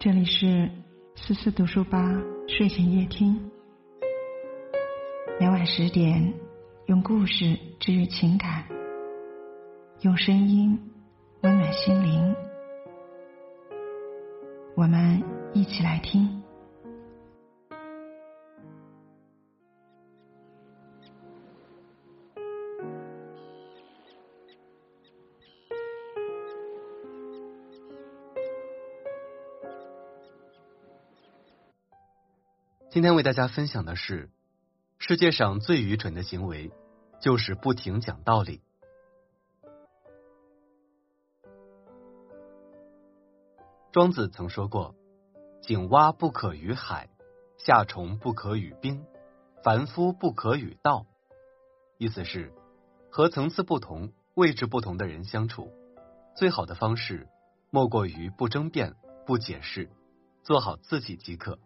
这里是思思读书吧睡前夜听，每晚十点用故事治愈情感，用声音温暖心灵。我们一起来听。今天为大家分享的是，世界上最愚蠢的行为就是不停讲道理。庄子曾说过：“井蛙不可与海，夏虫不可与冰，凡夫不可与道。”意思是，和层次不同、位置不同的人相处，最好的方式莫过于不争辩、不解释，做好自己即可。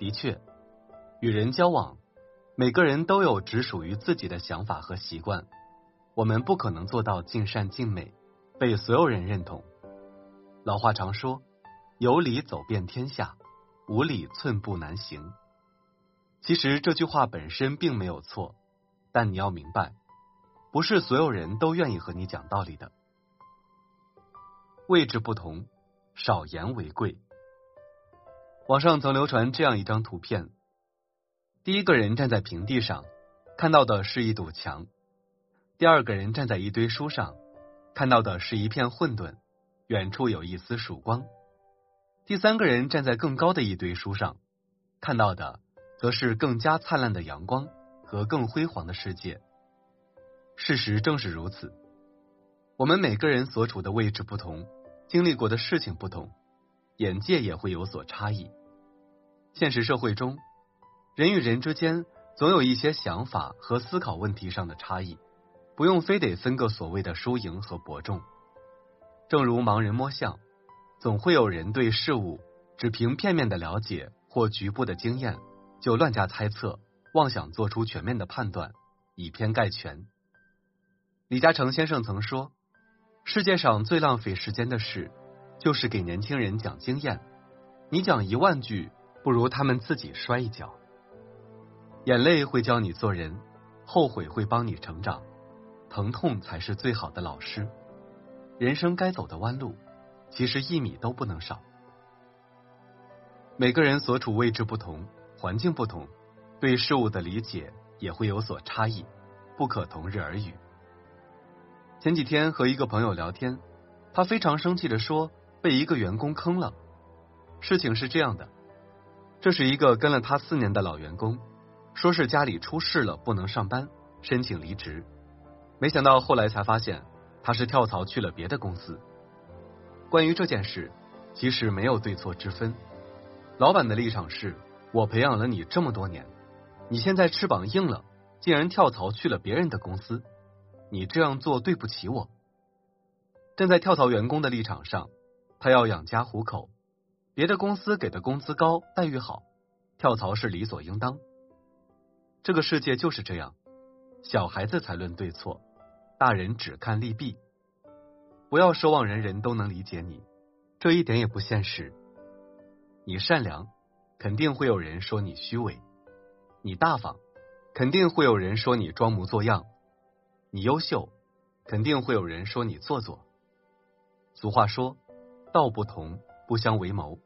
的确，与人交往，每个人都有只属于自己的想法和习惯。我们不可能做到尽善尽美，被所有人认同。老话常说：“有理走遍天下，无理寸步难行。”其实这句话本身并没有错，但你要明白，不是所有人都愿意和你讲道理的。位置不同，少言为贵。网上曾流传这样一张图片：第一个人站在平地上，看到的是一堵墙；第二个人站在一堆书上，看到的是一片混沌，远处有一丝曙光；第三个人站在更高的一堆书上，看到的则是更加灿烂的阳光和更辉煌的世界。事实正是如此，我们每个人所处的位置不同，经历过的事情不同，眼界也会有所差异。现实社会中，人与人之间总有一些想法和思考问题上的差异，不用非得分个所谓的输赢和伯仲。正如盲人摸象，总会有人对事物只凭片面的了解或局部的经验就乱加猜测，妄想做出全面的判断，以偏概全。李嘉诚先生曾说：“世界上最浪费时间的事，就是给年轻人讲经验。你讲一万句。”不如他们自己摔一跤。眼泪会教你做人，后悔会帮你成长，疼痛才是最好的老师。人生该走的弯路，其实一米都不能少。每个人所处位置不同，环境不同，对事物的理解也会有所差异，不可同日而语。前几天和一个朋友聊天，他非常生气的说被一个员工坑了。事情是这样的。这是一个跟了他四年的老员工，说是家里出事了不能上班，申请离职。没想到后来才发现他是跳槽去了别的公司。关于这件事，其实没有对错之分。老板的立场是：我培养了你这么多年，你现在翅膀硬了，竟然跳槽去了别人的公司，你这样做对不起我。站在跳槽员工的立场上，他要养家糊口。别的公司给的工资高，待遇好，跳槽是理所应当。这个世界就是这样，小孩子才论对错，大人只看利弊。不要奢望人人都能理解你，这一点也不现实。你善良，肯定会有人说你虚伪；你大方，肯定会有人说你装模作样；你优秀，肯定会有人说你做作。俗话说，道不同。不相为谋，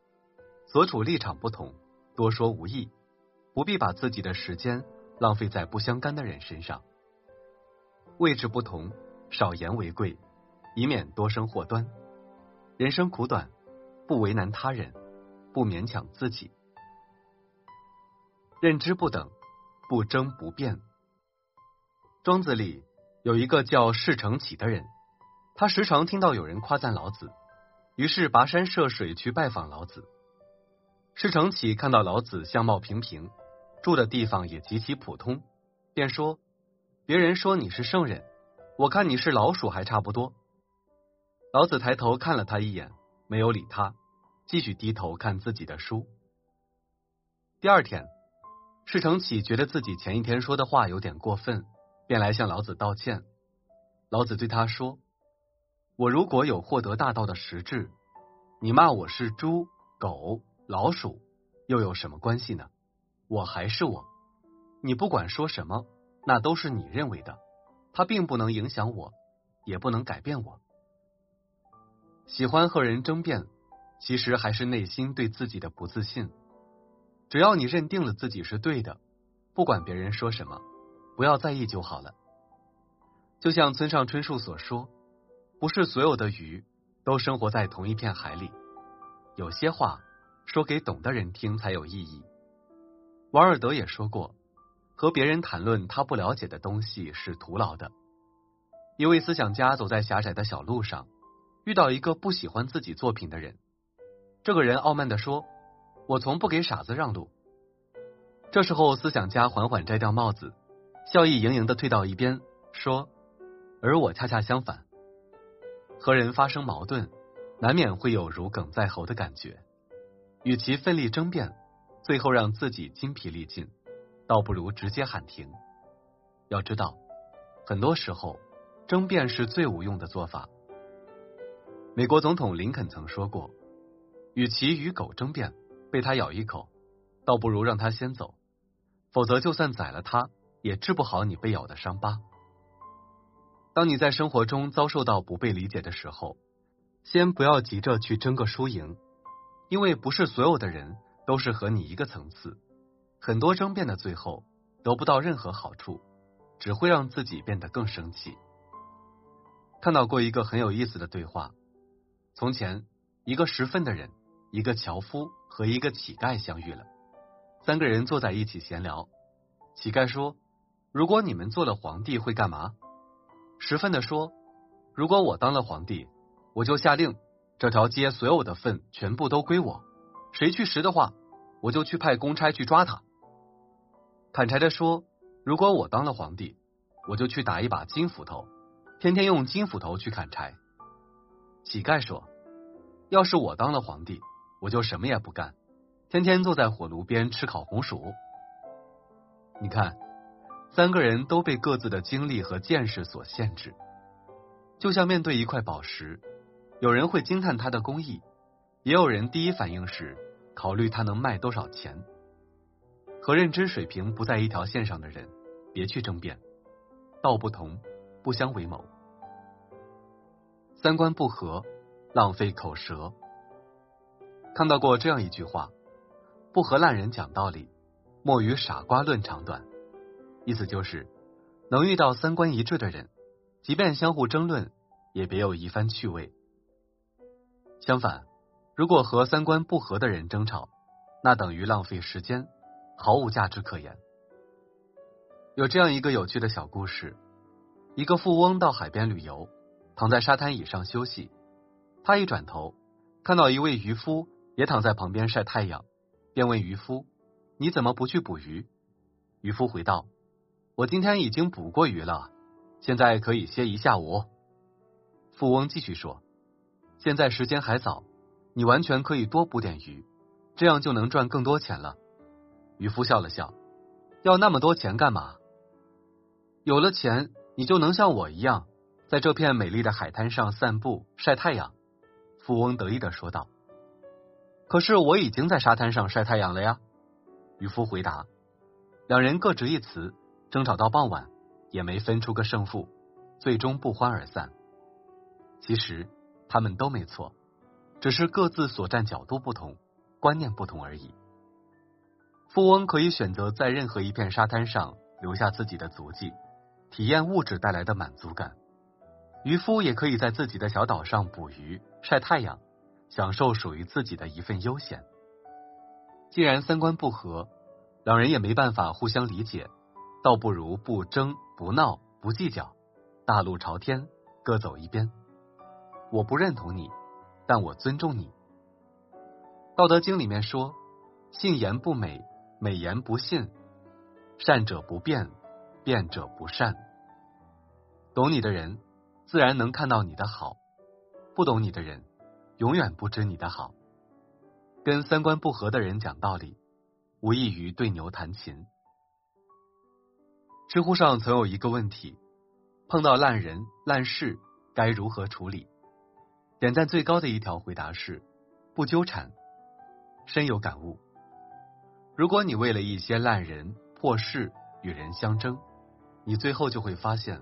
所处立场不同，多说无益，不必把自己的时间浪费在不相干的人身上。位置不同，少言为贵，以免多生祸端。人生苦短，不为难他人，不勉强自己。认知不等，不争不辩。庄子里有一个叫释成启的人，他时常听到有人夸赞老子。于是跋山涉水去拜访老子。施成启看到老子相貌平平，住的地方也极其普通，便说：“别人说你是圣人，我看你是老鼠还差不多。”老子抬头看了他一眼，没有理他，继续低头看自己的书。第二天，施成启觉得自己前一天说的话有点过分，便来向老子道歉。老子对他说：“我如果有获得大道的实质，你骂我是猪、狗、老鼠，又有什么关系呢？我还是我，你不管说什么，那都是你认为的，它并不能影响我，也不能改变我。喜欢和人争辩，其实还是内心对自己的不自信。只要你认定了自己是对的，不管别人说什么，不要在意就好了。就像村上春树所说，不是所有的鱼都生活在同一片海里，有些话说给懂的人听才有意义。瓦尔德也说过，和别人谈论他不了解的东西是徒劳的。一位思想家走在狭窄的小路上。遇到一个不喜欢自己作品的人，这个人傲慢的说：“我从不给傻子让路。”这时候，思想家缓缓摘掉帽子，笑意盈盈的退到一边，说：“而我恰恰相反。和人发生矛盾，难免会有如鲠在喉的感觉。与其奋力争辩，最后让自己筋疲力尽，倒不如直接喊停。要知道，很多时候，争辩是最无用的做法。”美国总统林肯曾说过：“与其与狗争辩，被它咬一口，倒不如让它先走。否则，就算宰了它，也治不好你被咬的伤疤。”当你在生活中遭受到不被理解的时候，先不要急着去争个输赢，因为不是所有的人都是和你一个层次。很多争辩的最后得不到任何好处，只会让自己变得更生气。看到过一个很有意思的对话。从前，一个十分的人、一个樵夫和一个乞丐相遇了。三个人坐在一起闲聊。乞丐说：“如果你们做了皇帝，会干嘛？”十分的说：“如果我当了皇帝，我就下令，这条街所有的粪全部都归我。谁去拾的话，我就去派公差去抓他。”砍柴的说：“如果我当了皇帝，我就去打一把金斧头，天天用金斧头去砍柴。”乞丐说：“要是我当了皇帝，我就什么也不干，天天坐在火炉边吃烤红薯。”你看，三个人都被各自的经历和见识所限制。就像面对一块宝石，有人会惊叹它的工艺，也有人第一反应是考虑它能卖多少钱。和认知水平不在一条线上的人，别去争辩。道不同，不相为谋。三观不合，浪费口舌。看到过这样一句话：不和烂人讲道理，莫与傻瓜论长短。意思就是，能遇到三观一致的人，即便相互争论，也别有一番趣味。相反，如果和三观不合的人争吵，那等于浪费时间，毫无价值可言。有这样一个有趣的小故事：一个富翁到海边旅游。躺在沙滩椅上休息，他一转头看到一位渔夫也躺在旁边晒太阳，便问渔夫：“你怎么不去捕鱼？”渔夫回道：“我今天已经捕过鱼了，现在可以歇一下午。”富翁继续说：“现在时间还早，你完全可以多捕点鱼，这样就能赚更多钱了。”渔夫笑了笑：“要那么多钱干嘛？有了钱，你就能像我一样。”在这片美丽的海滩上散步晒太阳，富翁得意的说道。可是我已经在沙滩上晒太阳了呀，渔夫回答。两人各执一词，争吵到傍晚，也没分出个胜负，最终不欢而散。其实他们都没错，只是各自所站角度不同，观念不同而已。富翁可以选择在任何一片沙滩上留下自己的足迹，体验物质带来的满足感。渔夫也可以在自己的小岛上捕鱼、晒太阳，享受属于自己的一份悠闲。既然三观不合，两人也没办法互相理解，倒不如不争、不闹、不计较，大路朝天，各走一边。我不认同你，但我尊重你。道德经里面说：“信言不美，美言不信；善者不辩，辩者不善。”懂你的人。自然能看到你的好，不懂你的人，永远不知你的好。跟三观不合的人讲道理，无异于对牛弹琴。知乎上曾有一个问题：碰到烂人烂事该如何处理？点赞最高的一条回答是不纠缠，深有感悟。如果你为了一些烂人破事与人相争，你最后就会发现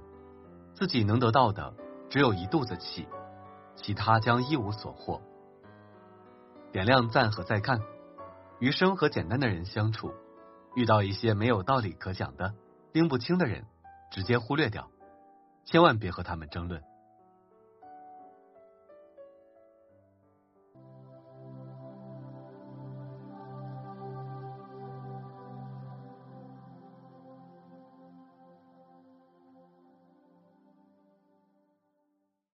自己能得到的只有一肚子气，其他将一无所获。点亮赞和再看，余生和简单的人相处，遇到一些没有道理可讲的、拎不清的人，直接忽略掉，千万别和他们争论。